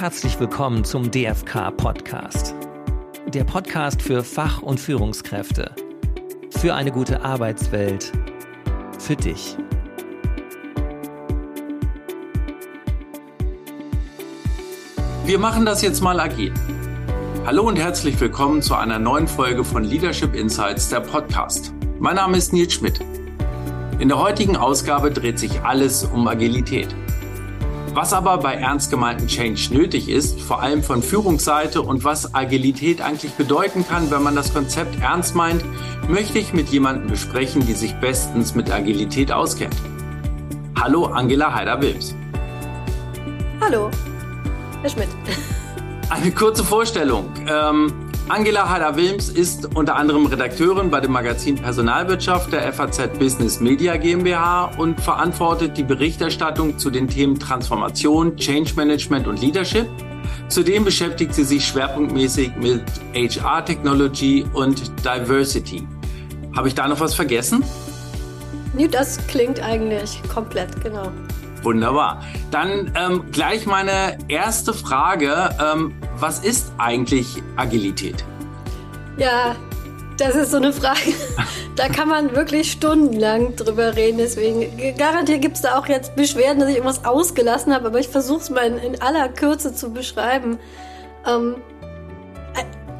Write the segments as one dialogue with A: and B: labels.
A: herzlich willkommen zum DFK Podcast. Der Podcast für Fach- und Führungskräfte. Für eine gute Arbeitswelt. Für dich.
B: Wir machen das jetzt mal agil. Hallo und herzlich willkommen zu einer neuen Folge von Leadership Insights, der Podcast. Mein Name ist Nils Schmidt. In der heutigen Ausgabe dreht sich alles um Agilität. Was aber bei ernst gemeinten Change nötig ist, vor allem von Führungsseite und was Agilität eigentlich bedeuten kann, wenn man das Konzept ernst meint, möchte ich mit jemandem besprechen, die sich bestens mit Agilität auskennt. Hallo Angela Heider-Wilms.
C: Hallo, Herr Schmidt.
B: Eine kurze Vorstellung. Ähm, Angela Hader-Wilms ist unter anderem Redakteurin bei dem Magazin Personalwirtschaft der FAZ Business Media GmbH und verantwortet die Berichterstattung zu den Themen Transformation, Change Management und Leadership. Zudem beschäftigt sie sich schwerpunktmäßig mit HR Technology und Diversity. Habe ich da noch was vergessen?
C: Nee, das klingt eigentlich komplett, genau.
B: Wunderbar. Dann ähm, gleich meine erste Frage. Ähm, was ist eigentlich Agilität?
C: Ja, das ist so eine Frage. Da kann man wirklich stundenlang drüber reden. Deswegen garantiert gibt es da auch jetzt Beschwerden, dass ich irgendwas ausgelassen habe. Aber ich versuche es mal in, in, aller Kürze zu beschreiben. Ähm,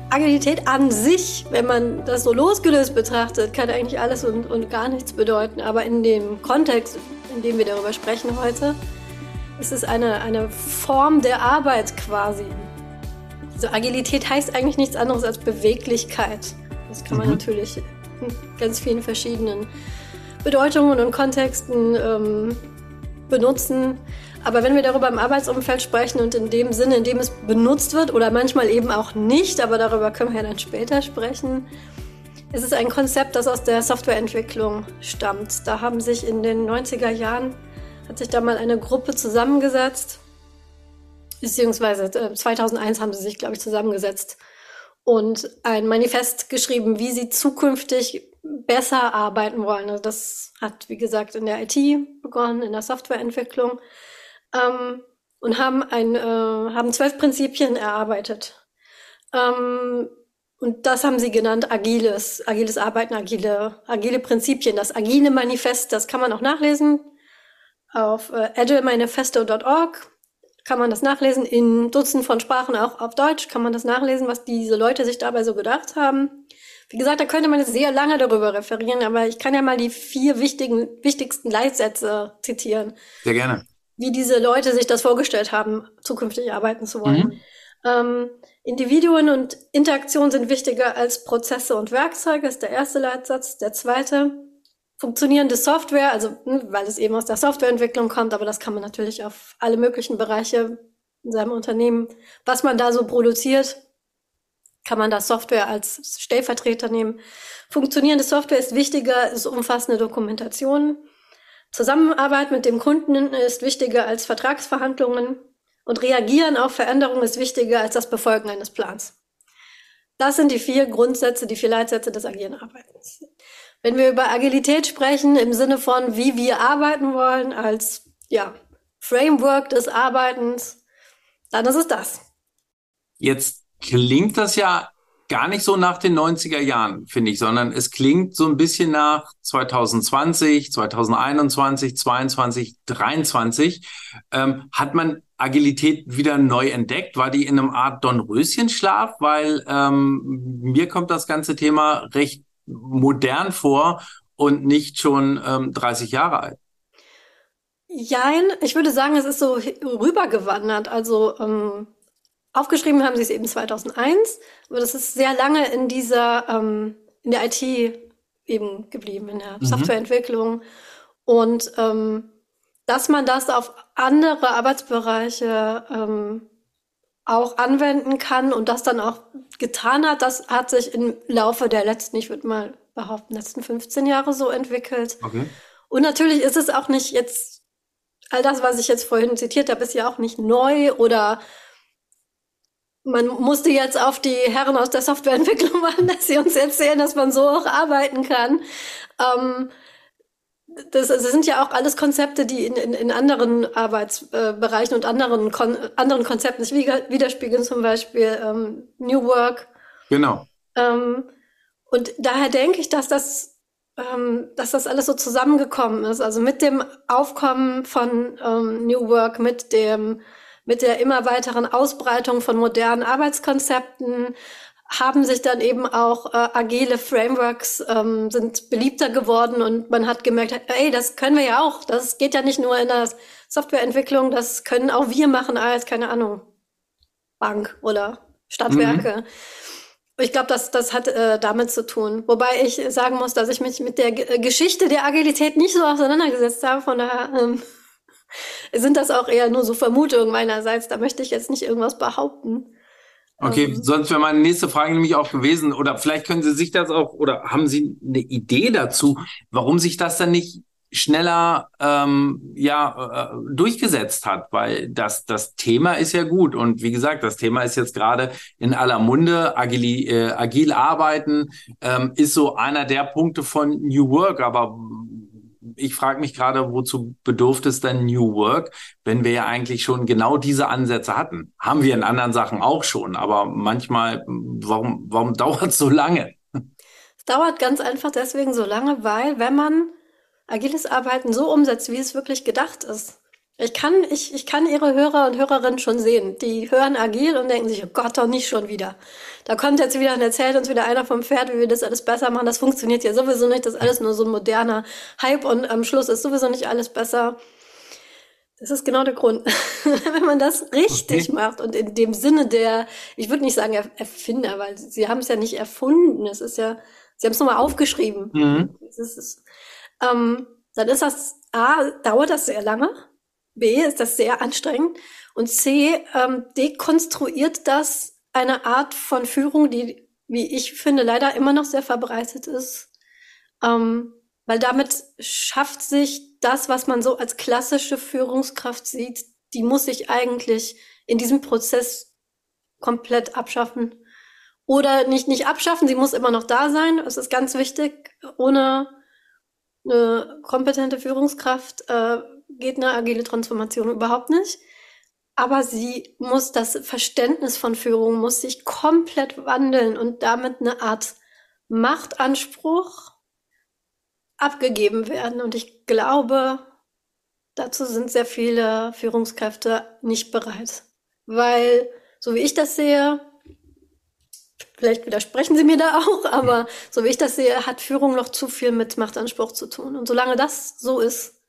C: Agilität an sich, wenn man das so losgelöst betrachtet, kann eigentlich alles und, und gar nichts bedeuten. Aber in dem Kontext, in dem wir darüber sprechen heute, ist es eine, eine Form der Arbeit quasi. Also Agilität heißt eigentlich nichts anderes als Beweglichkeit. Das kann man mhm. natürlich in ganz vielen verschiedenen Bedeutungen und Kontexten ähm, benutzen. Aber wenn wir darüber im Arbeitsumfeld sprechen und in dem Sinne, in dem es benutzt wird oder manchmal eben auch nicht, aber darüber können wir ja dann später sprechen, ist es ein Konzept, das aus der Softwareentwicklung stammt. Da haben sich in den 90er Jahren, hat sich da mal eine Gruppe zusammengesetzt, beziehungsweise 2001 äh, haben sie sich, glaube ich, zusammengesetzt und ein Manifest geschrieben, wie sie zukünftig besser arbeiten wollen. Also das hat, wie gesagt, in der IT begonnen, in der Softwareentwicklung ähm, und haben, ein, äh, haben zwölf Prinzipien erarbeitet. Ähm, und das haben sie genannt agiles, agiles Arbeiten, agile, agile Prinzipien. Das agile Manifest, das kann man auch nachlesen auf äh, agilemanifesto.org kann man das nachlesen. In Dutzenden von Sprachen, auch auf Deutsch, kann man das nachlesen, was diese Leute sich dabei so gedacht haben. Wie gesagt, da könnte man jetzt sehr lange darüber referieren, aber ich kann ja mal die vier wichtigen, wichtigsten Leitsätze zitieren.
B: Sehr gerne
C: wie diese Leute sich das vorgestellt haben, zukünftig arbeiten zu wollen. Mhm. Ähm, Individuen und Interaktion sind wichtiger als Prozesse und Werkzeuge, ist der erste Leitsatz. Der zweite, funktionierende Software, also hm, weil es eben aus der Softwareentwicklung kommt, aber das kann man natürlich auf alle möglichen Bereiche in seinem Unternehmen, was man da so produziert, kann man da Software als Stellvertreter nehmen. Funktionierende Software ist wichtiger, ist umfassende Dokumentation. Zusammenarbeit mit dem Kunden ist wichtiger als Vertragsverhandlungen und Reagieren auf Veränderungen ist wichtiger als das Befolgen eines Plans. Das sind die vier Grundsätze, die vier Leitsätze des agilen Arbeitens. Wenn wir über Agilität sprechen, im Sinne von, wie wir arbeiten wollen, als ja, Framework des Arbeitens, dann ist es das.
B: Jetzt klingt das ja gar nicht so nach den 90er Jahren, finde ich, sondern es klingt so ein bisschen nach 2020, 2021, 22, 23. Ähm, hat man Agilität wieder neu entdeckt? War die in einem Art Dornröschenschlaf? Weil ähm, mir kommt das ganze Thema recht modern vor und nicht schon ähm, 30 Jahre alt.
C: Jein, ich würde sagen, es ist so rübergewandert. Also ähm, Aufgeschrieben haben sie es eben 2001, aber das ist sehr lange in dieser, ähm, in der IT eben geblieben, in der mhm. Softwareentwicklung. Und ähm, dass man das auf andere Arbeitsbereiche ähm, auch anwenden kann und das dann auch getan hat, das hat sich im Laufe der letzten, ich würde mal behaupten, letzten 15 Jahre so entwickelt. Okay. Und natürlich ist es auch nicht jetzt, all das, was ich jetzt vorhin zitiert habe, ist ja auch nicht neu oder man musste jetzt auf die Herren aus der Softwareentwicklung warten, dass sie uns erzählen, dass man so auch arbeiten kann. Ähm, das, das sind ja auch alles Konzepte, die in, in, in anderen Arbeitsbereichen und anderen, Kon anderen Konzepten sich widerspiegeln, zum Beispiel ähm, New Work.
B: Genau.
C: Ähm, und daher denke ich, dass das, ähm, dass das alles so zusammengekommen ist. Also mit dem Aufkommen von ähm, New Work, mit dem, mit der immer weiteren Ausbreitung von modernen Arbeitskonzepten, haben sich dann eben auch äh, agile Frameworks ähm, sind beliebter geworden und man hat gemerkt, ey, das können wir ja auch. Das geht ja nicht nur in der Softwareentwicklung, das können auch wir machen als, keine Ahnung, Bank oder Stadtwerke. Mhm. Ich glaube, das, das hat äh, damit zu tun. Wobei ich sagen muss, dass ich mich mit der G Geschichte der Agilität nicht so auseinandergesetzt habe. Von daher ähm, sind das auch eher nur so Vermutungen meinerseits. Da möchte ich jetzt nicht irgendwas behaupten.
B: Okay, ähm. sonst wäre meine nächste Frage nämlich auch gewesen, oder vielleicht können Sie sich das auch, oder haben Sie eine Idee dazu, warum sich das dann nicht schneller ähm, ja äh, durchgesetzt hat, weil das das Thema ist ja gut und wie gesagt, das Thema ist jetzt gerade in aller Munde. Agili, äh, agil arbeiten ähm, ist so einer der Punkte von New Work, aber ich frage mich gerade, wozu bedurfte es denn New Work, wenn wir ja eigentlich schon genau diese Ansätze hatten? Haben wir in anderen Sachen auch schon, aber manchmal, warum, warum dauert es so lange?
C: Es dauert ganz einfach deswegen so lange, weil wenn man agiles Arbeiten so umsetzt, wie es wirklich gedacht ist, ich kann, ich, ich kann Ihre Hörer und Hörerinnen schon sehen. Die hören agil und denken sich, oh Gott, doch nicht schon wieder. Da kommt jetzt wieder und erzählt uns wieder einer vom Pferd, wie wir das alles besser machen. Das funktioniert ja sowieso nicht. Das ist alles nur so ein moderner Hype und am Schluss ist sowieso nicht alles besser. Das ist genau der Grund. Wenn man das richtig okay. macht und in dem Sinne der, ich würde nicht sagen Erfinder, weil sie haben es ja nicht erfunden. Es ist ja, sie haben es nochmal aufgeschrieben. Mhm. Ist, ähm, dann ist das, A, dauert das sehr lange B ist das sehr anstrengend und C ähm, dekonstruiert das eine Art von Führung, die, wie ich finde, leider immer noch sehr verbreitet ist. Ähm, weil damit schafft sich das, was man so als klassische Führungskraft sieht, die muss sich eigentlich in diesem Prozess komplett abschaffen. Oder nicht, nicht abschaffen, sie muss immer noch da sein. Es ist ganz wichtig. Ohne eine kompetente Führungskraft äh, geht eine agile Transformation überhaupt nicht. Aber sie muss das Verständnis von Führung muss sich komplett wandeln und damit eine Art Machtanspruch abgegeben werden. Und ich glaube, dazu sind sehr viele Führungskräfte nicht bereit. Weil, so wie ich das sehe, vielleicht widersprechen Sie mir da auch, aber so wie ich das sehe, hat Führung noch zu viel mit Machtanspruch zu tun. Und solange das so ist,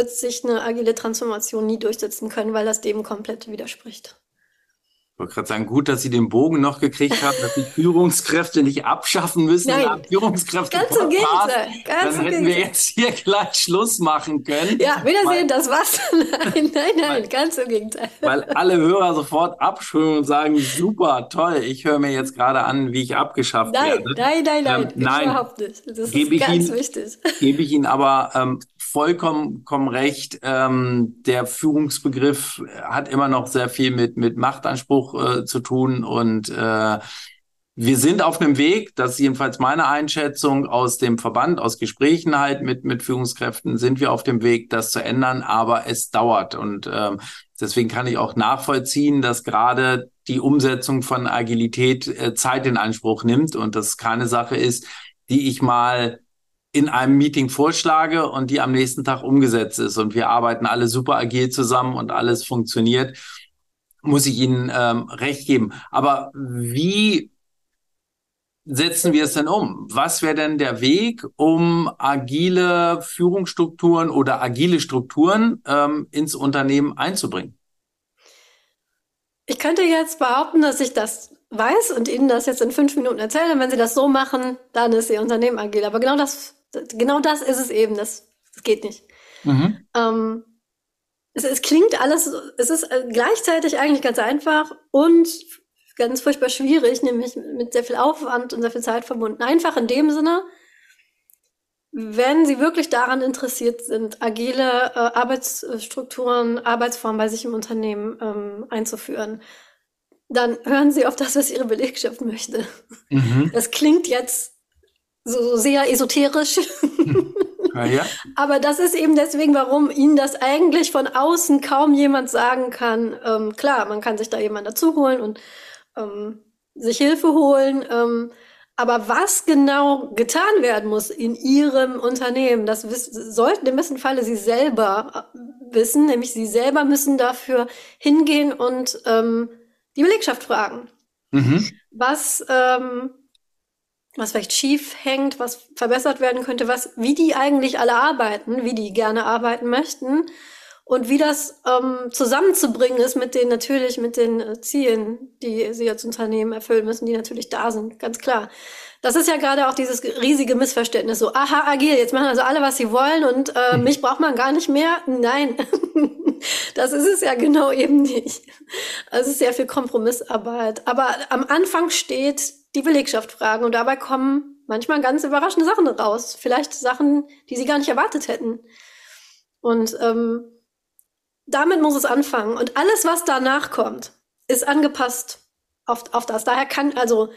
C: wird sich eine agile Transformation nie durchsetzen können, weil das dem komplett widerspricht.
B: Ich wollte gerade sagen, gut, dass Sie den Bogen noch gekriegt haben, dass die Führungskräfte nicht abschaffen müssen.
C: Nein,
B: Führungskräfte
C: ganz im Gegenteil. Ganz
B: dann hätten wir jetzt hier gleich Schluss machen können.
C: Ja, Wiedersehen, das war's. Nein, nein, nein, weil, ganz im Gegenteil.
B: Weil alle Hörer sofort abschwimmen und sagen, super, toll, ich höre mir jetzt gerade an, wie ich abgeschafft
C: nein,
B: werde.
C: Nein, nein, nein, ähm, nein, überhaupt nicht. Das ist ganz Ihnen, wichtig.
B: Gebe ich Ihnen aber ähm, vollkommen recht. Ähm, der Führungsbegriff hat immer noch sehr viel mit, mit Machtanspruch äh, zu tun und äh, wir sind auf einem Weg, das ist jedenfalls meine Einschätzung aus dem Verband, aus Gesprächen halt mit, mit Führungskräften, sind wir auf dem Weg, das zu ändern, aber es dauert. Und ähm, deswegen kann ich auch nachvollziehen, dass gerade die Umsetzung von Agilität äh, Zeit in Anspruch nimmt und das keine Sache ist, die ich mal in einem Meeting vorschlage und die am nächsten Tag umgesetzt ist und wir arbeiten alle super agil zusammen und alles funktioniert, muss ich Ihnen ähm, recht geben. Aber wie setzen wir es denn um? Was wäre denn der Weg, um agile Führungsstrukturen oder agile Strukturen ähm, ins Unternehmen einzubringen?
C: Ich könnte jetzt behaupten, dass ich das weiß und Ihnen das jetzt in fünf Minuten erzähle. Wenn Sie das so machen, dann ist Ihr Unternehmen agil. Aber genau das genau das ist es eben. Das, das geht nicht. Mhm. Ähm, es, es, klingt alles, es ist äh, gleichzeitig eigentlich ganz einfach und ganz furchtbar schwierig, nämlich mit sehr viel Aufwand und sehr viel Zeit verbunden. Einfach in dem Sinne, wenn Sie wirklich daran interessiert sind, agile äh, Arbeitsstrukturen, Arbeitsformen bei sich im Unternehmen ähm, einzuführen, dann hören Sie auf das, was Ihre Belegschaft möchte. Mhm. Das klingt jetzt so sehr esoterisch.
B: Ja, ja.
C: Aber das ist eben deswegen, warum Ihnen das eigentlich von außen kaum jemand sagen kann. Ähm, klar, man kann sich da jemand dazu holen und ähm, sich Hilfe holen. Ähm, aber was genau getan werden muss in Ihrem Unternehmen, das sollten im besten Falle Sie selber äh, wissen, nämlich Sie selber müssen dafür hingehen und ähm, die Belegschaft fragen. Mhm. Was ähm, was vielleicht schief hängt, was verbessert werden könnte, was, wie die eigentlich alle arbeiten, wie die gerne arbeiten möchten und wie das ähm, zusammenzubringen ist mit den natürlich mit den äh, Zielen, die sie als Unternehmen erfüllen müssen, die natürlich da sind, ganz klar. Das ist ja gerade auch dieses riesige Missverständnis, so aha agil, jetzt machen also alle was sie wollen und äh, mhm. mich braucht man gar nicht mehr. Nein, das ist es ja genau eben nicht. Also es ist sehr viel Kompromissarbeit. Aber am Anfang steht die Belegschaft fragen und dabei kommen manchmal ganz überraschende Sachen raus. Vielleicht Sachen, die sie gar nicht erwartet hätten. Und ähm, damit muss es anfangen. Und alles, was danach kommt, ist angepasst auf, auf das. Daher kann also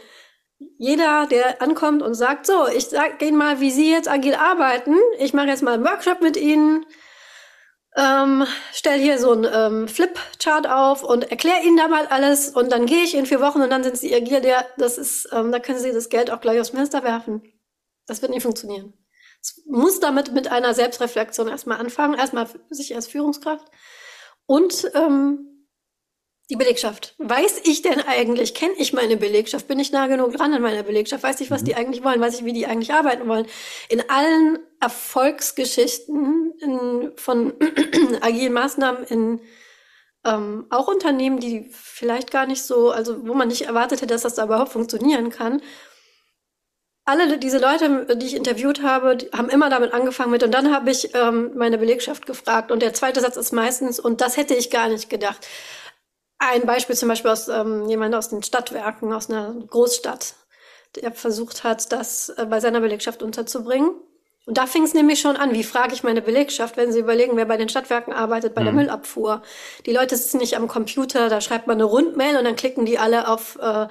C: jeder, der ankommt und sagt, so, ich sag Ihnen mal, wie Sie jetzt agil arbeiten. Ich mache jetzt mal einen Workshop mit Ihnen ähm, stell hier so ein ähm, Flipchart auf und erkläre Ihnen da mal alles und dann gehe ich in vier Wochen und dann sind Sie agil. Der, das ist, ähm, da können Sie das Geld auch gleich aufs Fenster werfen. Das wird nicht funktionieren. Es muss damit mit einer Selbstreflexion erstmal anfangen, erstmal sich als Führungskraft und ähm, die Belegschaft. Weiß ich denn eigentlich, kenne ich meine Belegschaft? Bin ich nah genug dran an meiner Belegschaft? Weiß ich, was mhm. die eigentlich wollen? Weiß ich, wie die eigentlich arbeiten wollen? In allen Erfolgsgeschichten in, von agilen Maßnahmen in ähm, auch Unternehmen, die vielleicht gar nicht so, also wo man nicht erwartet hätte, dass das da überhaupt funktionieren kann. Alle diese Leute, die ich interviewt habe, haben immer damit angefangen mit, und dann habe ich ähm, meine Belegschaft gefragt. Und der zweite Satz ist meistens, und das hätte ich gar nicht gedacht. Ein Beispiel zum Beispiel aus ähm, jemand aus den Stadtwerken, aus einer Großstadt, der versucht hat, das äh, bei seiner Belegschaft unterzubringen. Und da fing es nämlich schon an. Wie frage ich meine Belegschaft, wenn sie überlegen, wer bei den Stadtwerken arbeitet, bei mhm. der Müllabfuhr? Die Leute sitzen nicht am Computer, da schreibt man eine Rundmail und dann klicken die alle auf äh,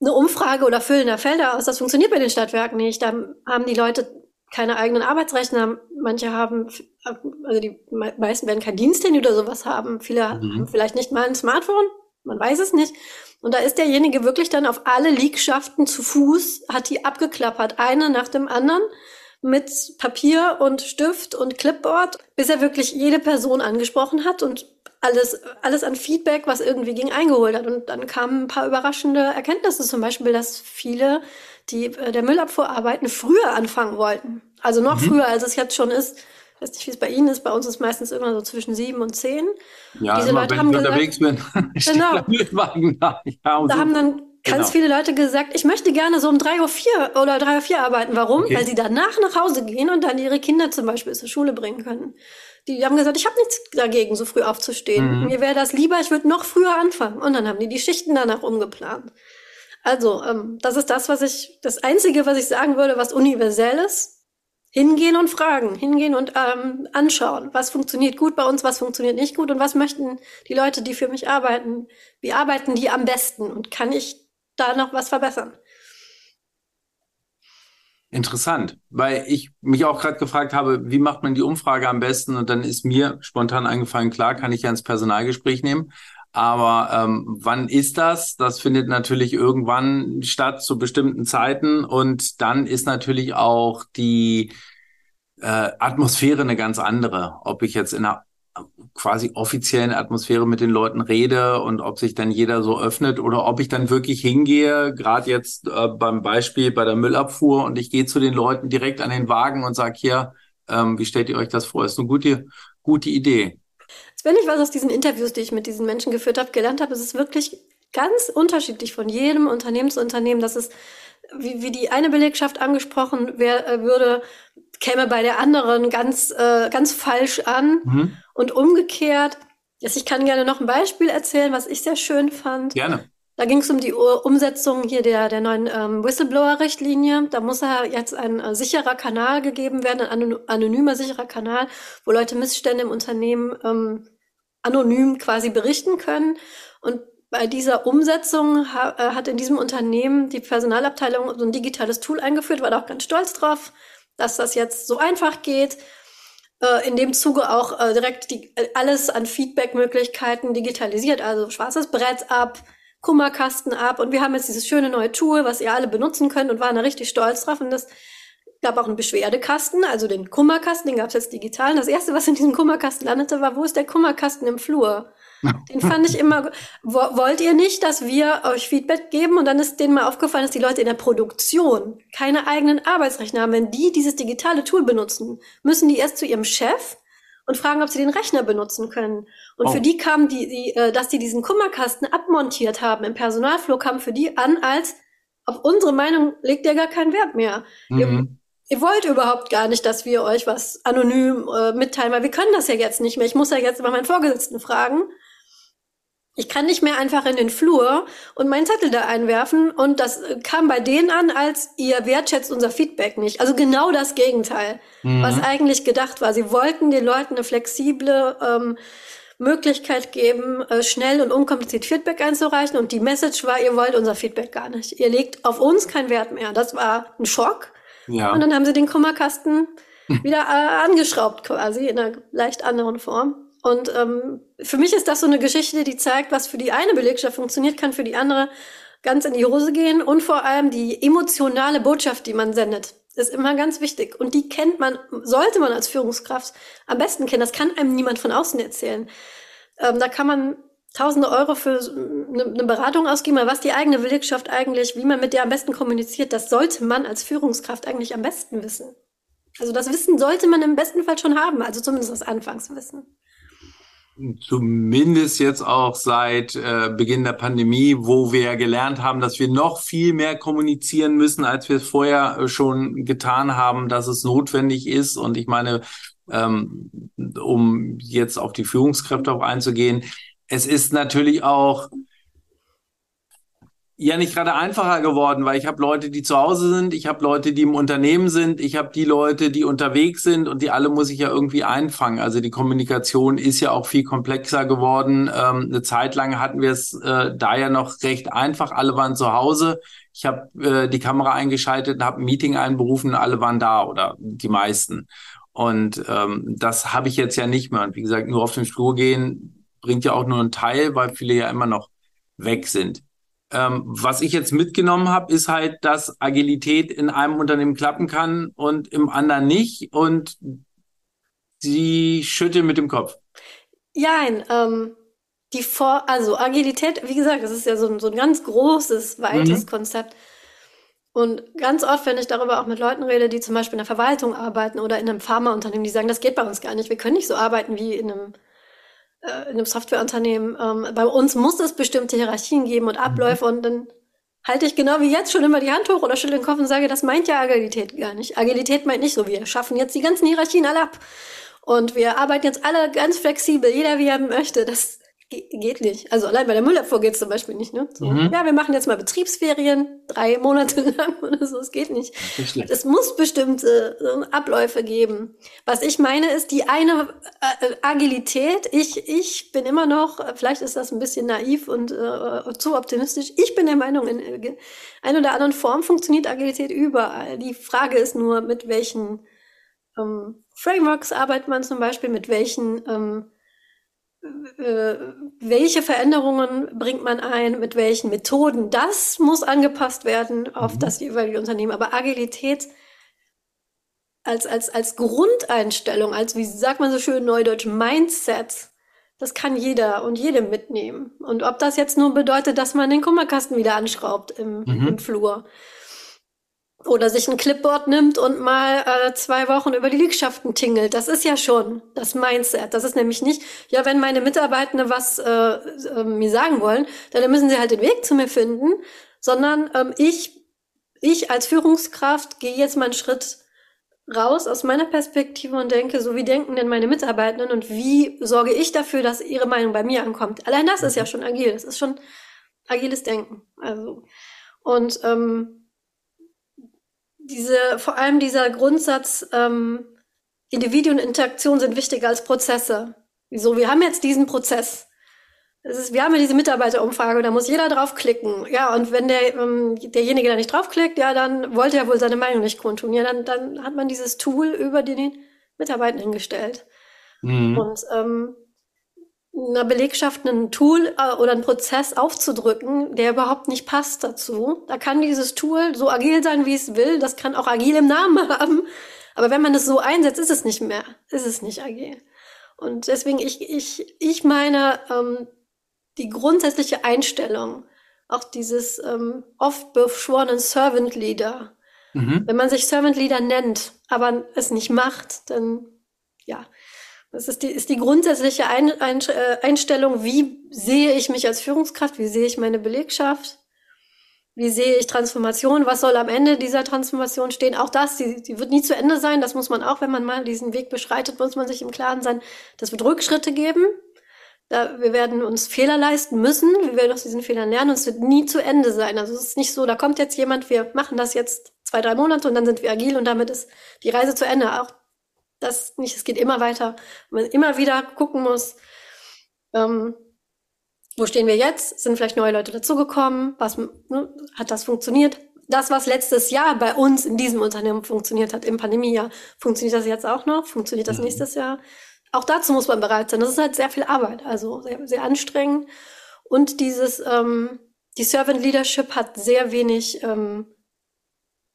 C: eine Umfrage oder füllen da Felder aus. Das funktioniert bei den Stadtwerken nicht. Da haben die Leute keine eigenen Arbeitsrechner. Manche haben, also die meisten werden kein Diensthandy oder sowas haben. Viele mhm. haben vielleicht nicht mal ein Smartphone. Man weiß es nicht. Und da ist derjenige wirklich dann auf alle Liegschaften zu Fuß, hat die abgeklappert, eine nach dem anderen, mit Papier und Stift und Clipboard, bis er wirklich jede Person angesprochen hat und alles, alles an Feedback, was irgendwie ging, eingeholt hat. Und dann kamen ein paar überraschende Erkenntnisse, zum Beispiel, dass viele die äh, der Müllabfuhr arbeiten, früher anfangen wollten. Also noch mhm. früher, als es jetzt schon ist. Ich weiß nicht, wie es bei Ihnen ist. Bei uns ist es meistens immer so zwischen sieben und zehn.
B: Ja, Diese immer, Leute wenn haben ich gesagt, unterwegs bin, genau. da. Ja, da haben dann ganz genau. viele Leute gesagt, ich möchte gerne so um drei Uhr vier oder drei Uhr vier arbeiten. Warum? Okay. Weil sie danach nach Hause gehen und dann ihre Kinder zum Beispiel zur Schule bringen können. Die haben gesagt, ich habe nichts dagegen, so früh aufzustehen. Mhm. Mir wäre das lieber, ich würde noch früher anfangen. Und dann haben die die Schichten danach umgeplant. Also, ähm, das ist das, was ich, das Einzige, was ich sagen würde, was universell ist. Hingehen und fragen, hingehen und ähm, anschauen, was funktioniert gut bei uns, was funktioniert nicht gut und was möchten die Leute, die für mich arbeiten, wie arbeiten die am besten und kann ich da noch was verbessern? Interessant, weil ich mich auch gerade gefragt habe, wie macht man die Umfrage am besten? Und dann ist mir spontan eingefallen, klar, kann ich ja ins Personalgespräch nehmen. Aber ähm, wann ist das? Das findet natürlich irgendwann statt zu bestimmten Zeiten. Und dann ist natürlich auch die äh, Atmosphäre eine ganz andere. Ob ich jetzt in einer quasi offiziellen Atmosphäre mit den Leuten rede und ob sich dann jeder so öffnet oder ob ich dann wirklich hingehe, gerade jetzt äh, beim Beispiel bei der Müllabfuhr und ich gehe zu den Leuten direkt an den Wagen und sage hier, ähm, wie stellt ihr euch das vor? Ist eine gute, gute Idee.
C: Wenn ich was aus diesen Interviews, die ich mit diesen Menschen geführt habe, gelernt habe, ist es wirklich ganz unterschiedlich von jedem Unternehmen zu Unternehmen. Das ist, wie, wie die eine Belegschaft angesprochen wer, äh, würde, käme bei der anderen ganz, äh, ganz falsch an. Mhm. Und umgekehrt, also ich kann gerne noch ein Beispiel erzählen, was ich sehr schön fand.
B: Gerne.
C: Da ging es um die Umsetzung hier der, der neuen ähm, Whistleblower-Richtlinie. Da muss ja jetzt ein äh, sicherer Kanal gegeben werden, ein anonymer sicherer Kanal, wo Leute Missstände im Unternehmen ähm, anonym quasi berichten können. Und bei dieser Umsetzung äh, hat in diesem Unternehmen die Personalabteilung so ein digitales Tool eingeführt, war da auch ganz stolz drauf. dass das jetzt so einfach geht. Äh, in dem Zuge auch äh, direkt die, alles an Feedback-Möglichkeiten digitalisiert, also schwarzes Brett ab, Kummerkasten ab und wir haben jetzt dieses schöne neue Tool, was ihr alle benutzen könnt und waren da richtig stolz drauf und das gab auch einen Beschwerdekasten, also den Kummerkasten, den gab es jetzt digital. Und das erste, was in diesem Kummerkasten landete, war, wo ist der Kummerkasten im Flur? Den fand ich immer, wollt ihr nicht, dass wir euch Feedback geben? Und dann ist denen mal aufgefallen, dass die Leute in der Produktion keine eigenen Arbeitsrechner haben. Wenn die dieses digitale Tool benutzen, müssen die erst zu ihrem Chef und fragen, ob sie den Rechner benutzen können. Und oh. für die kam die, die äh, dass die diesen Kummerkasten abmontiert haben im Personalflur, kam für die an als, auf unsere Meinung legt ihr gar keinen Wert mehr. Mhm. Ihr, wollt überhaupt gar nicht, dass wir euch was anonym äh, mitteilen, weil wir können das ja jetzt nicht mehr. Ich muss ja jetzt immer meinen Vorgesetzten fragen. Ich kann nicht mehr einfach in den Flur und meinen Zettel da einwerfen und das kam bei denen an, als ihr wertschätzt unser Feedback nicht. Also genau das Gegenteil, mhm. was eigentlich gedacht war. Sie wollten den Leuten eine flexible ähm, Möglichkeit geben, äh, schnell und unkompliziert Feedback einzureichen und die Message war, ihr wollt unser Feedback gar nicht. Ihr legt auf uns keinen Wert mehr. Das war ein Schock. Ja. Und dann haben sie den Kummerkasten wieder äh, angeschraubt quasi in einer leicht anderen Form. Und ähm, für mich ist das so eine Geschichte, die zeigt, was für die eine Belegschaft funktioniert, kann für die andere ganz in die Hose gehen. Und vor allem die emotionale Botschaft, die man sendet, ist immer ganz wichtig. Und die kennt man, sollte man als Führungskraft am besten kennen. Das kann einem niemand von außen erzählen. Ähm, da kann man tausende Euro für eine, eine Beratung ausgeben, aber was die eigene Belegschaft eigentlich, wie man mit der am besten kommuniziert, das sollte man als Führungskraft eigentlich am besten wissen. Also das Wissen sollte man im besten Fall schon haben, also zumindest das Anfangswissen
B: zumindest jetzt auch seit äh, Beginn der Pandemie, wo wir gelernt haben, dass wir noch viel mehr kommunizieren müssen, als wir es vorher äh, schon getan haben, dass es notwendig ist. Und ich meine, ähm, um jetzt auf die Führungskräfte auch einzugehen, es ist natürlich auch ja nicht gerade einfacher geworden, weil ich habe Leute, die zu Hause sind, ich habe Leute, die im Unternehmen sind, ich habe die Leute, die unterwegs sind und die alle muss ich ja irgendwie einfangen. Also die Kommunikation ist ja auch viel komplexer geworden. Ähm, eine Zeit lang hatten wir es äh, da ja noch recht einfach. Alle waren zu Hause. Ich habe äh, die Kamera eingeschaltet, habe ein Meeting einberufen, alle waren da oder die meisten. Und ähm, das habe ich jetzt ja nicht mehr. Und wie gesagt, nur auf den Flur gehen bringt ja auch nur einen Teil, weil viele ja immer noch weg sind. Ähm, was ich jetzt mitgenommen habe, ist halt, dass Agilität in einem Unternehmen klappen kann und im anderen nicht. Und sie schüttet mit dem Kopf.
C: Ja, ähm, die Vor also Agilität, wie gesagt, das ist ja so ein, so ein ganz großes, weites mhm. Konzept. Und ganz oft, wenn ich darüber auch mit Leuten rede, die zum Beispiel in der Verwaltung arbeiten oder in einem Pharmaunternehmen, die sagen, das geht bei uns gar nicht. Wir können nicht so arbeiten wie in einem äh, in einem Softwareunternehmen, ähm, bei uns muss es bestimmte Hierarchien geben und Abläufe und dann halte ich genau wie jetzt schon immer die Hand hoch oder schüttle den Kopf und sage, das meint ja Agilität gar nicht. Agilität meint nicht so, wir schaffen jetzt die ganzen Hierarchien alle ab und wir arbeiten jetzt alle ganz flexibel, jeder wie er möchte. Das geht nicht. Also allein bei der Müllabfuhr geht es zum Beispiel nicht. Ne? So, mhm. Ja, wir machen jetzt mal Betriebsferien, drei Monate lang oder so. Es geht nicht. Es muss bestimmte äh, Abläufe geben. Was ich meine ist die eine äh, Agilität. Ich, ich bin immer noch, vielleicht ist das ein bisschen naiv und äh, zu optimistisch. Ich bin der Meinung, in äh, einer oder anderen Form funktioniert Agilität überall. Die Frage ist nur, mit welchen ähm, Frameworks arbeitet man zum Beispiel, mit welchen ähm, äh, welche Veränderungen bringt man ein, mit welchen Methoden. Das muss angepasst werden auf mhm. das jeweilige Unternehmen. Aber Agilität als, als, als Grundeinstellung, als, wie sagt man so schön neudeutsch, Mindset, das kann jeder und jede mitnehmen. Und ob das jetzt nur bedeutet, dass man den Kummerkasten wieder anschraubt im, mhm. im Flur oder sich ein Clipboard nimmt und mal äh, zwei Wochen über die Liegschaften tingelt. Das ist ja schon das Mindset. Das ist nämlich nicht, ja, wenn meine Mitarbeitende was äh, äh, mir sagen wollen, dann müssen sie halt den Weg zu mir finden, sondern ähm, ich, ich als Führungskraft gehe jetzt mal einen Schritt raus aus meiner Perspektive und denke, so wie denken denn meine Mitarbeitenden und wie sorge ich dafür, dass ihre Meinung bei mir ankommt. Allein das ist ja schon agil. Das ist schon agiles Denken. Also und ähm, diese, vor allem dieser Grundsatz, ähm, Individuen und Interaktion sind wichtiger als Prozesse. Wieso? Wir haben jetzt diesen Prozess. ist, wir haben ja diese Mitarbeiterumfrage, da muss jeder draufklicken. Ja, und wenn der, ähm, derjenige da nicht draufklickt, ja, dann wollte er wohl seine Meinung nicht kundtun. Ja, dann, dann hat man dieses Tool über den Mitarbeitenden gestellt. Mhm. Und ähm, einer Belegschaft ein Tool äh, oder einen Prozess aufzudrücken, der überhaupt nicht passt dazu. Da kann dieses Tool so agil sein, wie es will. Das kann auch agil im Namen haben. Aber wenn man es so einsetzt, ist es nicht mehr. Ist es nicht agil. Und deswegen, ich, ich, ich meine, ähm, die grundsätzliche Einstellung, auch dieses ähm, oft beschworenen Servant Leader. Mhm. Wenn man sich Servant Leader nennt, aber es nicht macht, dann das ist die, ist die grundsätzliche Ein, Ein, äh, Einstellung, wie sehe ich mich als Führungskraft, wie sehe ich meine Belegschaft, wie sehe ich Transformation, was soll am Ende dieser Transformation stehen. Auch das, die, die wird nie zu Ende sein, das muss man auch, wenn man mal diesen Weg beschreitet, muss man sich im Klaren sein, das wird Rückschritte geben, da, wir werden uns Fehler leisten müssen, wir werden aus diesen Fehlern lernen und es wird nie zu Ende sein. Also es ist nicht so, da kommt jetzt jemand, wir machen das jetzt zwei, drei Monate und dann sind wir agil und damit ist die Reise zu Ende. Auch das nicht, es geht immer weiter. Man immer wieder gucken muss, ähm, wo stehen wir jetzt? Sind vielleicht neue Leute dazugekommen? Was ne, hat das funktioniert? Das, was letztes Jahr bei uns in diesem Unternehmen funktioniert hat, im Pandemiejahr, funktioniert das jetzt auch noch? Funktioniert das mhm. nächstes Jahr? auch dazu muss man bereit sein. Das ist halt sehr viel Arbeit, also sehr, sehr anstrengend. Und dieses, ähm, die Servant Leadership hat sehr wenig, ähm,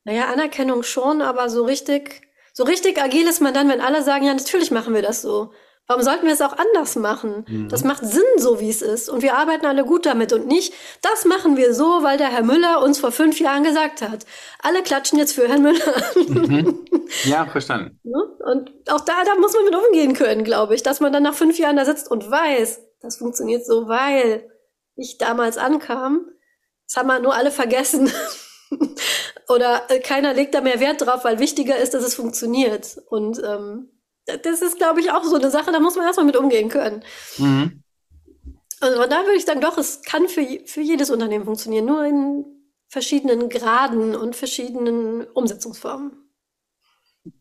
C: naja, Anerkennung schon, aber so richtig, so richtig agil ist man dann, wenn alle sagen, ja, natürlich machen wir das so. Warum sollten wir es auch anders machen? Mhm. Das macht Sinn, so wie es ist. Und wir arbeiten alle gut damit und nicht, das machen wir so, weil der Herr Müller uns vor fünf Jahren gesagt hat. Alle klatschen jetzt für Herrn Müller.
B: Mhm. Ja, verstanden.
C: Ne? Und auch da, da muss man mit umgehen können, glaube ich, dass man dann nach fünf Jahren da sitzt und weiß, das funktioniert so, weil ich damals ankam. Das haben wir nur alle vergessen. Oder äh, keiner legt da mehr Wert drauf, weil wichtiger ist, dass es funktioniert. Und ähm, das ist, glaube ich, auch so eine Sache, da muss man erstmal mit umgehen können. Mhm. Also da würde ich sagen, doch, es kann für, für jedes Unternehmen funktionieren, nur in verschiedenen Graden und verschiedenen Umsetzungsformen.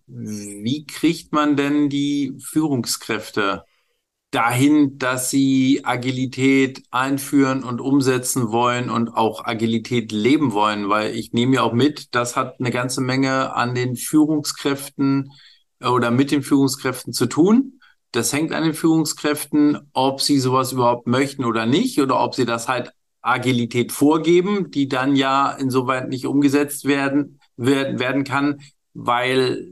B: Wie kriegt man denn die Führungskräfte dahin, dass sie Agilität einführen und umsetzen wollen und auch Agilität leben wollen? Weil ich nehme ja auch mit, das hat eine ganze Menge an den Führungskräften oder mit den Führungskräften zu tun. Das hängt an den Führungskräften, ob sie sowas überhaupt möchten oder nicht, oder ob sie das halt Agilität vorgeben, die dann ja insoweit nicht umgesetzt werden, werden, werden kann, weil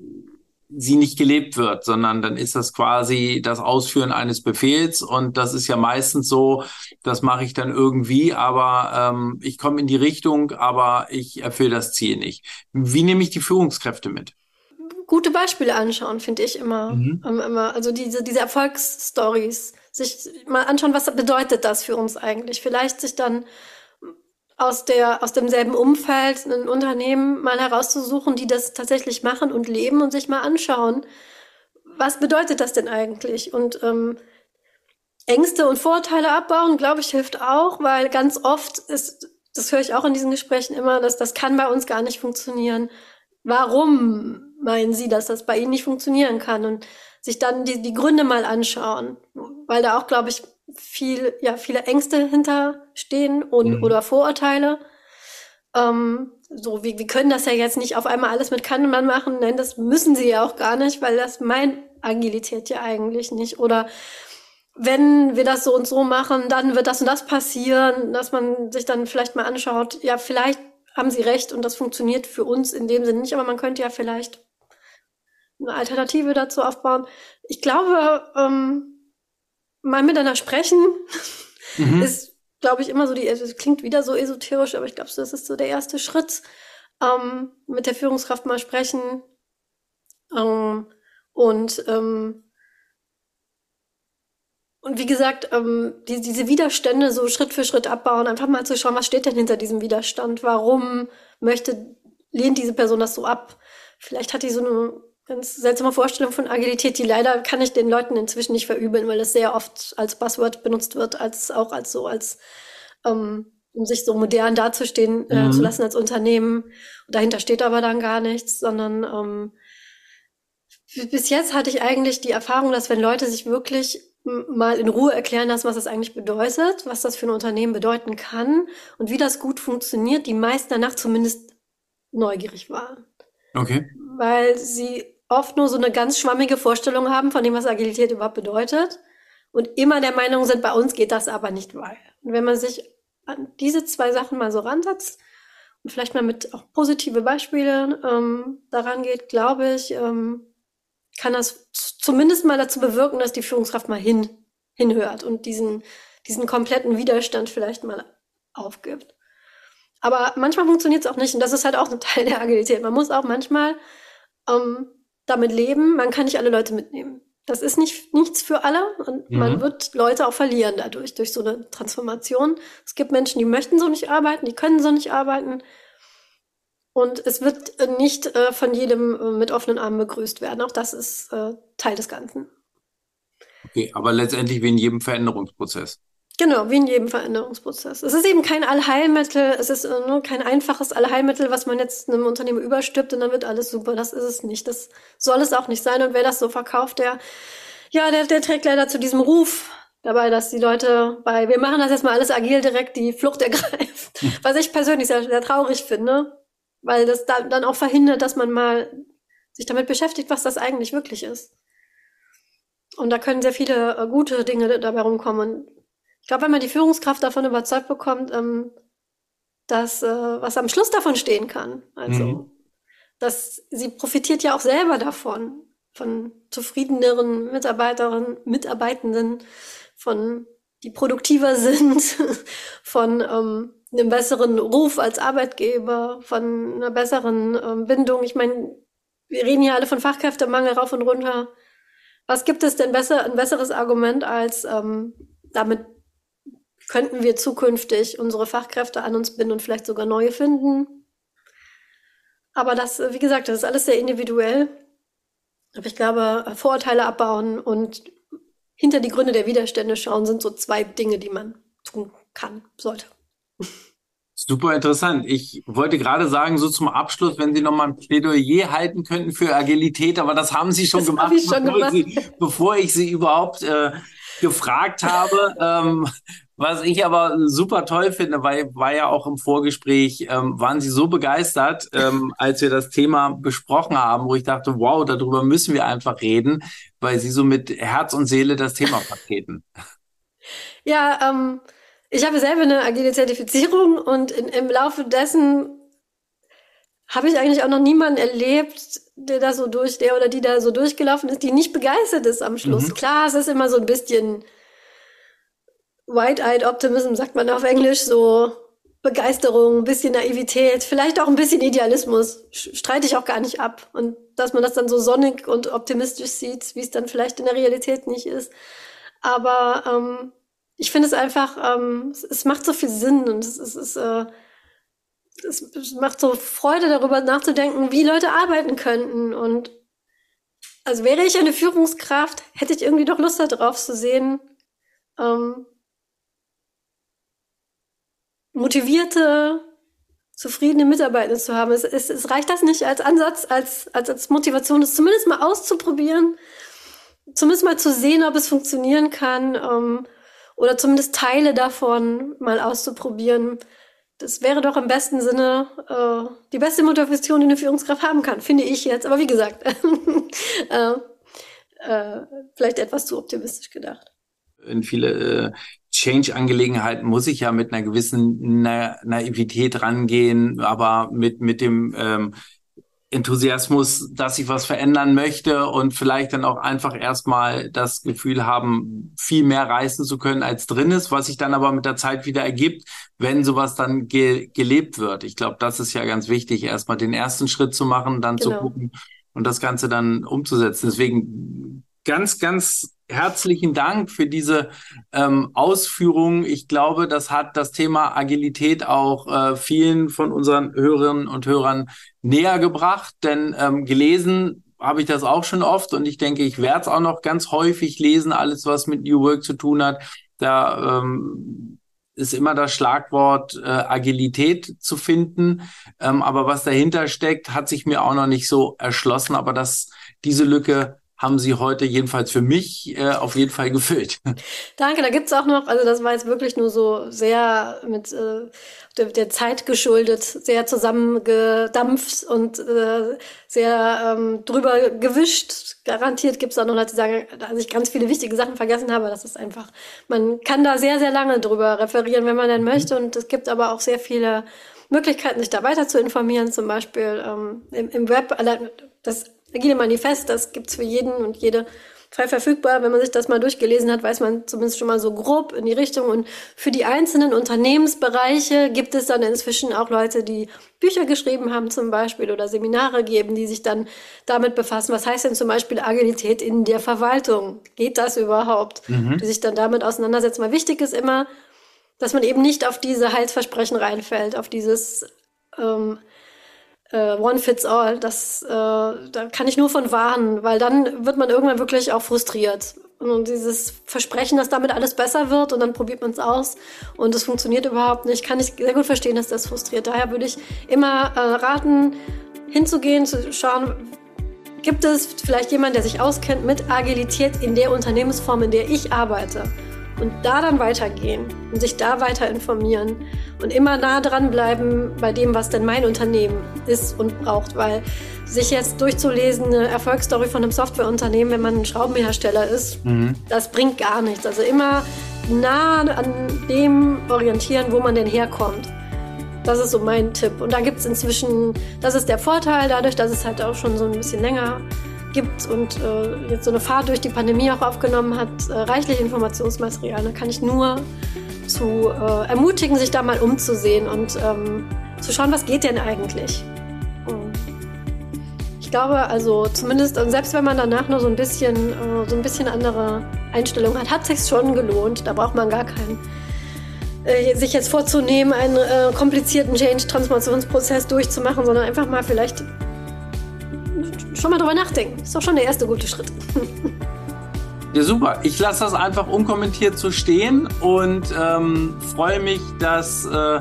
B: sie nicht gelebt wird, sondern dann ist das quasi das Ausführen eines Befehls und das ist ja meistens so, das mache ich dann irgendwie, aber ähm, ich komme in die Richtung, aber ich erfülle das Ziel nicht. Wie nehme ich die Führungskräfte mit?
C: gute Beispiele anschauen, finde ich immer, mhm. Ähm, immer. Also diese, diese Erfolgsstories, sich mal anschauen, was bedeutet das für uns eigentlich? Vielleicht sich dann aus der, aus demselben Umfeld ein Unternehmen mal herauszusuchen, die das tatsächlich machen und leben und sich mal anschauen, was bedeutet das denn eigentlich? Und ähm, Ängste und Vorurteile abbauen, glaube ich, hilft auch, weil ganz oft ist, das höre ich auch in diesen Gesprächen immer, dass das kann bei uns gar nicht funktionieren. Warum meinen Sie, dass das bei Ihnen nicht funktionieren kann? Und sich dann die, die Gründe mal anschauen, weil da auch, glaube ich, viel, ja, viele Ängste hinterstehen und mhm. oder Vorurteile. Ähm, so, wie, wir können das ja jetzt nicht auf einmal alles mit Kanban machen. Nein, das müssen sie ja auch gar nicht, weil das meint Agilität ja eigentlich nicht. Oder wenn wir das so und so machen, dann wird das und das passieren, dass man sich dann vielleicht mal anschaut, ja, vielleicht haben sie recht und das funktioniert für uns in dem Sinne nicht, aber man könnte ja vielleicht eine Alternative dazu aufbauen. Ich glaube, ähm, mal miteinander sprechen mhm. ist, glaube ich, immer so die, es klingt wieder so esoterisch, aber ich glaube, das ist so der erste Schritt. Ähm, mit der Führungskraft mal sprechen ähm, und ähm, und wie gesagt, ähm, die, diese Widerstände so Schritt für Schritt abbauen, einfach mal zu schauen, was steht denn hinter diesem Widerstand? Warum möchte, lehnt diese Person das so ab? Vielleicht hat die so eine ganz seltsame Vorstellung von Agilität, die leider kann ich den Leuten inzwischen nicht verübeln, weil es sehr oft als Buzzword benutzt wird, als auch als so als ähm, um sich so modern dazustehen äh, mhm. zu lassen als Unternehmen. Und dahinter steht aber dann gar nichts, sondern ähm, bis jetzt hatte ich eigentlich die Erfahrung, dass wenn Leute sich wirklich mal in Ruhe erklären lassen, was das eigentlich bedeutet, was das für ein Unternehmen bedeuten kann und wie das gut funktioniert, die meisten danach zumindest neugierig waren.
B: Okay.
C: Weil sie oft nur so eine ganz schwammige Vorstellung haben von dem, was Agilität überhaupt bedeutet und immer der Meinung sind, bei uns geht das aber nicht weiter. Und wenn man sich an diese zwei Sachen mal so ransetzt und vielleicht mal mit auch positive Beispiele ähm, daran geht, glaube ich, ähm, kann das zumindest mal dazu bewirken, dass die Führungskraft mal hin, hinhört und diesen, diesen kompletten Widerstand vielleicht mal aufgibt. Aber manchmal funktioniert es auch nicht und das ist halt auch ein Teil der Agilität. Man muss auch manchmal ähm, damit leben, man kann nicht alle Leute mitnehmen. Das ist nicht nichts für alle und mhm. man wird Leute auch verlieren dadurch, durch so eine Transformation. Es gibt Menschen, die möchten so nicht arbeiten, die können so nicht arbeiten. Und es wird nicht äh, von jedem äh, mit offenen Armen begrüßt werden. Auch das ist äh, Teil des Ganzen.
B: Okay, aber letztendlich wie in jedem Veränderungsprozess.
C: Genau, wie in jedem Veränderungsprozess. Es ist eben kein Allheilmittel, es ist nur kein einfaches Allheilmittel, was man jetzt einem Unternehmen überstülpt und dann wird alles super. Das ist es nicht. Das soll es auch nicht sein. Und wer das so verkauft, der, ja, der, der trägt leider zu diesem Ruf dabei, dass die Leute bei, wir machen das jetzt mal alles agil direkt die Flucht ergreift. Was ich persönlich sehr, sehr traurig finde weil das da, dann auch verhindert, dass man mal sich damit beschäftigt, was das eigentlich wirklich ist. Und da können sehr viele äh, gute Dinge dabei rumkommen. Ich glaube, wenn man die Führungskraft davon überzeugt bekommt, ähm, dass äh, was am Schluss davon stehen kann, also mhm. dass sie profitiert ja auch selber davon, von zufriedeneren Mitarbeiterinnen, Mitarbeitenden, von die produktiver sind, von ähm, einem besseren Ruf als Arbeitgeber, von einer besseren ähm, Bindung. Ich meine, wir reden hier alle von Fachkräftemangel rauf und runter. Was gibt es denn besser, ein besseres Argument als ähm, damit könnten wir zukünftig unsere Fachkräfte an uns binden und vielleicht sogar neue finden? Aber das, wie gesagt, das ist alles sehr individuell. Aber ich glaube, Vorurteile abbauen und hinter die Gründe der Widerstände schauen sind so zwei Dinge, die man tun kann, sollte.
B: Super interessant. Ich wollte gerade sagen, so zum Abschluss, wenn Sie nochmal ein Plädoyer halten könnten für Agilität, aber das haben Sie schon das gemacht,
C: schon
B: bevor,
C: gemacht.
B: Sie, bevor, ich Sie überhaupt äh, gefragt habe. ähm, was ich aber super toll finde, weil war ja auch im Vorgespräch, ähm, waren Sie so begeistert, ähm, als wir das Thema besprochen haben, wo ich dachte, wow, darüber müssen wir einfach reden, weil Sie so mit Herz und Seele das Thema vertreten.
C: Ja, ähm, ich habe selber eine agile Zertifizierung und in, im Laufe dessen habe ich eigentlich auch noch niemanden erlebt, der da so durch, der oder die da so durchgelaufen ist, die nicht begeistert ist am Schluss. Mhm. Klar, es ist immer so ein bisschen White-Eyed Optimism, sagt man auf Englisch, so Begeisterung, ein bisschen Naivität, vielleicht auch ein bisschen Idealismus, streite ich auch gar nicht ab. Und dass man das dann so sonnig und optimistisch sieht, wie es dann vielleicht in der Realität nicht ist. Aber ähm, ich finde es einfach, ähm, es, es, macht so viel Sinn und es, es, äh, es, es macht so Freude darüber nachzudenken, wie Leute arbeiten könnten. Und also wäre ich eine Führungskraft, hätte ich irgendwie doch Lust darauf zu sehen, ähm, motivierte, zufriedene Mitarbeiter zu haben. Es, es, es reicht das nicht als Ansatz, als, als, als Motivation, das zumindest mal auszuprobieren, zumindest mal zu sehen, ob es funktionieren kann. Ähm, oder zumindest Teile davon mal auszuprobieren. Das wäre doch im besten Sinne äh, die beste Motivation, die eine Führungskraft haben kann, finde ich jetzt. Aber wie gesagt, äh, äh, vielleicht etwas zu optimistisch gedacht.
B: In viele äh, Change-Angelegenheiten muss ich ja mit einer gewissen Na Naivität rangehen, aber mit, mit dem ähm, Enthusiasmus, dass ich was verändern möchte und vielleicht dann auch einfach erstmal das Gefühl haben, viel mehr reißen zu können, als drin ist, was sich dann aber mit der Zeit wieder ergibt, wenn sowas dann ge gelebt wird. Ich glaube, das ist ja ganz wichtig, erstmal den ersten Schritt zu machen, dann genau. zu gucken und das Ganze dann umzusetzen. Deswegen ganz, ganz herzlichen Dank für diese ähm, Ausführungen. Ich glaube, das hat das Thema Agilität auch äh, vielen von unseren Hörerinnen und Hörern näher gebracht, denn ähm, gelesen habe ich das auch schon oft und ich denke, ich werde es auch noch ganz häufig lesen, alles was mit New Work zu tun hat. Da ähm, ist immer das Schlagwort äh, Agilität zu finden. Ähm, aber was dahinter steckt, hat sich mir auch noch nicht so erschlossen. Aber das, diese Lücke haben Sie heute jedenfalls für mich äh, auf jeden Fall gefüllt.
C: Danke, da gibt's auch noch, also das war jetzt wirklich nur so sehr mit äh, der, der Zeit geschuldet, sehr zusammengedampft und äh, sehr ähm, drüber gewischt. Garantiert gibt's auch noch Leute, die sagen, dass ich ganz viele wichtige Sachen vergessen habe. Das ist einfach, man kann da sehr, sehr lange drüber referieren, wenn man denn mhm. möchte. Und es gibt aber auch sehr viele Möglichkeiten, sich da weiter zu informieren, zum Beispiel ähm, im, im Web. Das Agile Manifest, das gibt's für jeden und jede frei verfügbar. Wenn man sich das mal durchgelesen hat, weiß man zumindest schon mal so grob in die Richtung. Und für die einzelnen Unternehmensbereiche gibt es dann inzwischen auch Leute, die Bücher geschrieben haben zum Beispiel oder Seminare geben, die sich dann damit befassen. Was heißt denn zum Beispiel Agilität in der Verwaltung? Geht das überhaupt? Mhm. Die sich dann damit auseinandersetzen. Weil wichtig ist immer, dass man eben nicht auf diese Heilsversprechen reinfällt, auf dieses ähm, äh, One Fits All. Das, äh, da kann ich nur von warnen, weil dann wird man irgendwann wirklich auch frustriert. Und dieses Versprechen, dass damit alles besser wird und dann probiert man es aus und es funktioniert überhaupt nicht, kann ich sehr gut verstehen, dass das frustriert. Daher würde ich immer äh, raten, hinzugehen, zu schauen, gibt es vielleicht jemand, der sich auskennt mit Agilität in der Unternehmensform, in der ich arbeite und da dann weitergehen und sich da weiter informieren und immer nah dran bleiben bei dem, was denn mein Unternehmen ist und braucht, weil sich jetzt durchzulesen, eine Erfolgsstory von einem Softwareunternehmen, wenn man ein Schraubenhersteller ist, mhm. das bringt gar nichts. Also immer nah an dem orientieren, wo man denn herkommt. Das ist so mein Tipp. Und da gibt es inzwischen, das ist der Vorteil, dadurch, dass es halt auch schon so ein bisschen länger gibt und äh, jetzt so eine Fahrt durch die Pandemie auch aufgenommen hat, äh, reichlich Informationsmaterial. Da kann ich nur zu äh, ermutigen, sich da mal umzusehen und ähm, zu schauen, was geht denn eigentlich. Ich glaube, also zumindest, und selbst wenn man danach nur so ein bisschen, äh, so ein bisschen andere Einstellung hat, hat sich schon gelohnt. Da braucht man gar keinen äh, sich jetzt vorzunehmen, einen äh, komplizierten Change-Transformationsprozess durchzumachen, sondern einfach mal vielleicht schon mal drüber nachdenken. Ist doch schon der erste gute Schritt.
B: Ja, super. Ich lasse das einfach unkommentiert so stehen und ähm, freue mich, dass äh,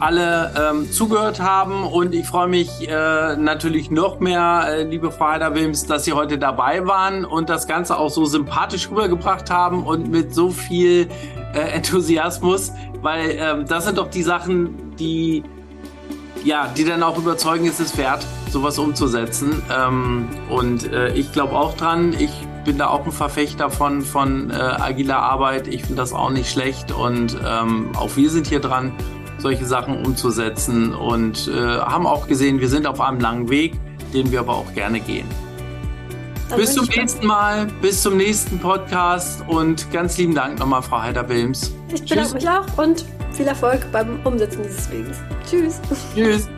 B: alle ähm, zugehört haben und ich freue mich äh, natürlich noch mehr, äh, liebe Frau Heider-Wilms, dass Sie heute dabei waren und das Ganze auch so sympathisch rübergebracht haben und mit so viel äh, Enthusiasmus, weil ähm, das sind doch die Sachen, die ja, die dann auch überzeugen, ist es wert, sowas umzusetzen. Ähm, und äh, ich glaube auch dran. Ich bin da auch ein Verfechter von, von äh, agiler Arbeit. Ich finde das auch nicht schlecht und ähm, auch wir sind hier dran, solche Sachen umzusetzen und äh, haben auch gesehen, wir sind auf einem langen Weg, den wir aber auch gerne gehen. Dann bis zum nächsten Mal, bis zum nächsten Podcast und ganz lieben Dank nochmal, Frau Heider-Wilms.
C: Ich bedanke mich auch und viel Erfolg beim Umsetzen dieses Weges. Tschüss. Tschüss.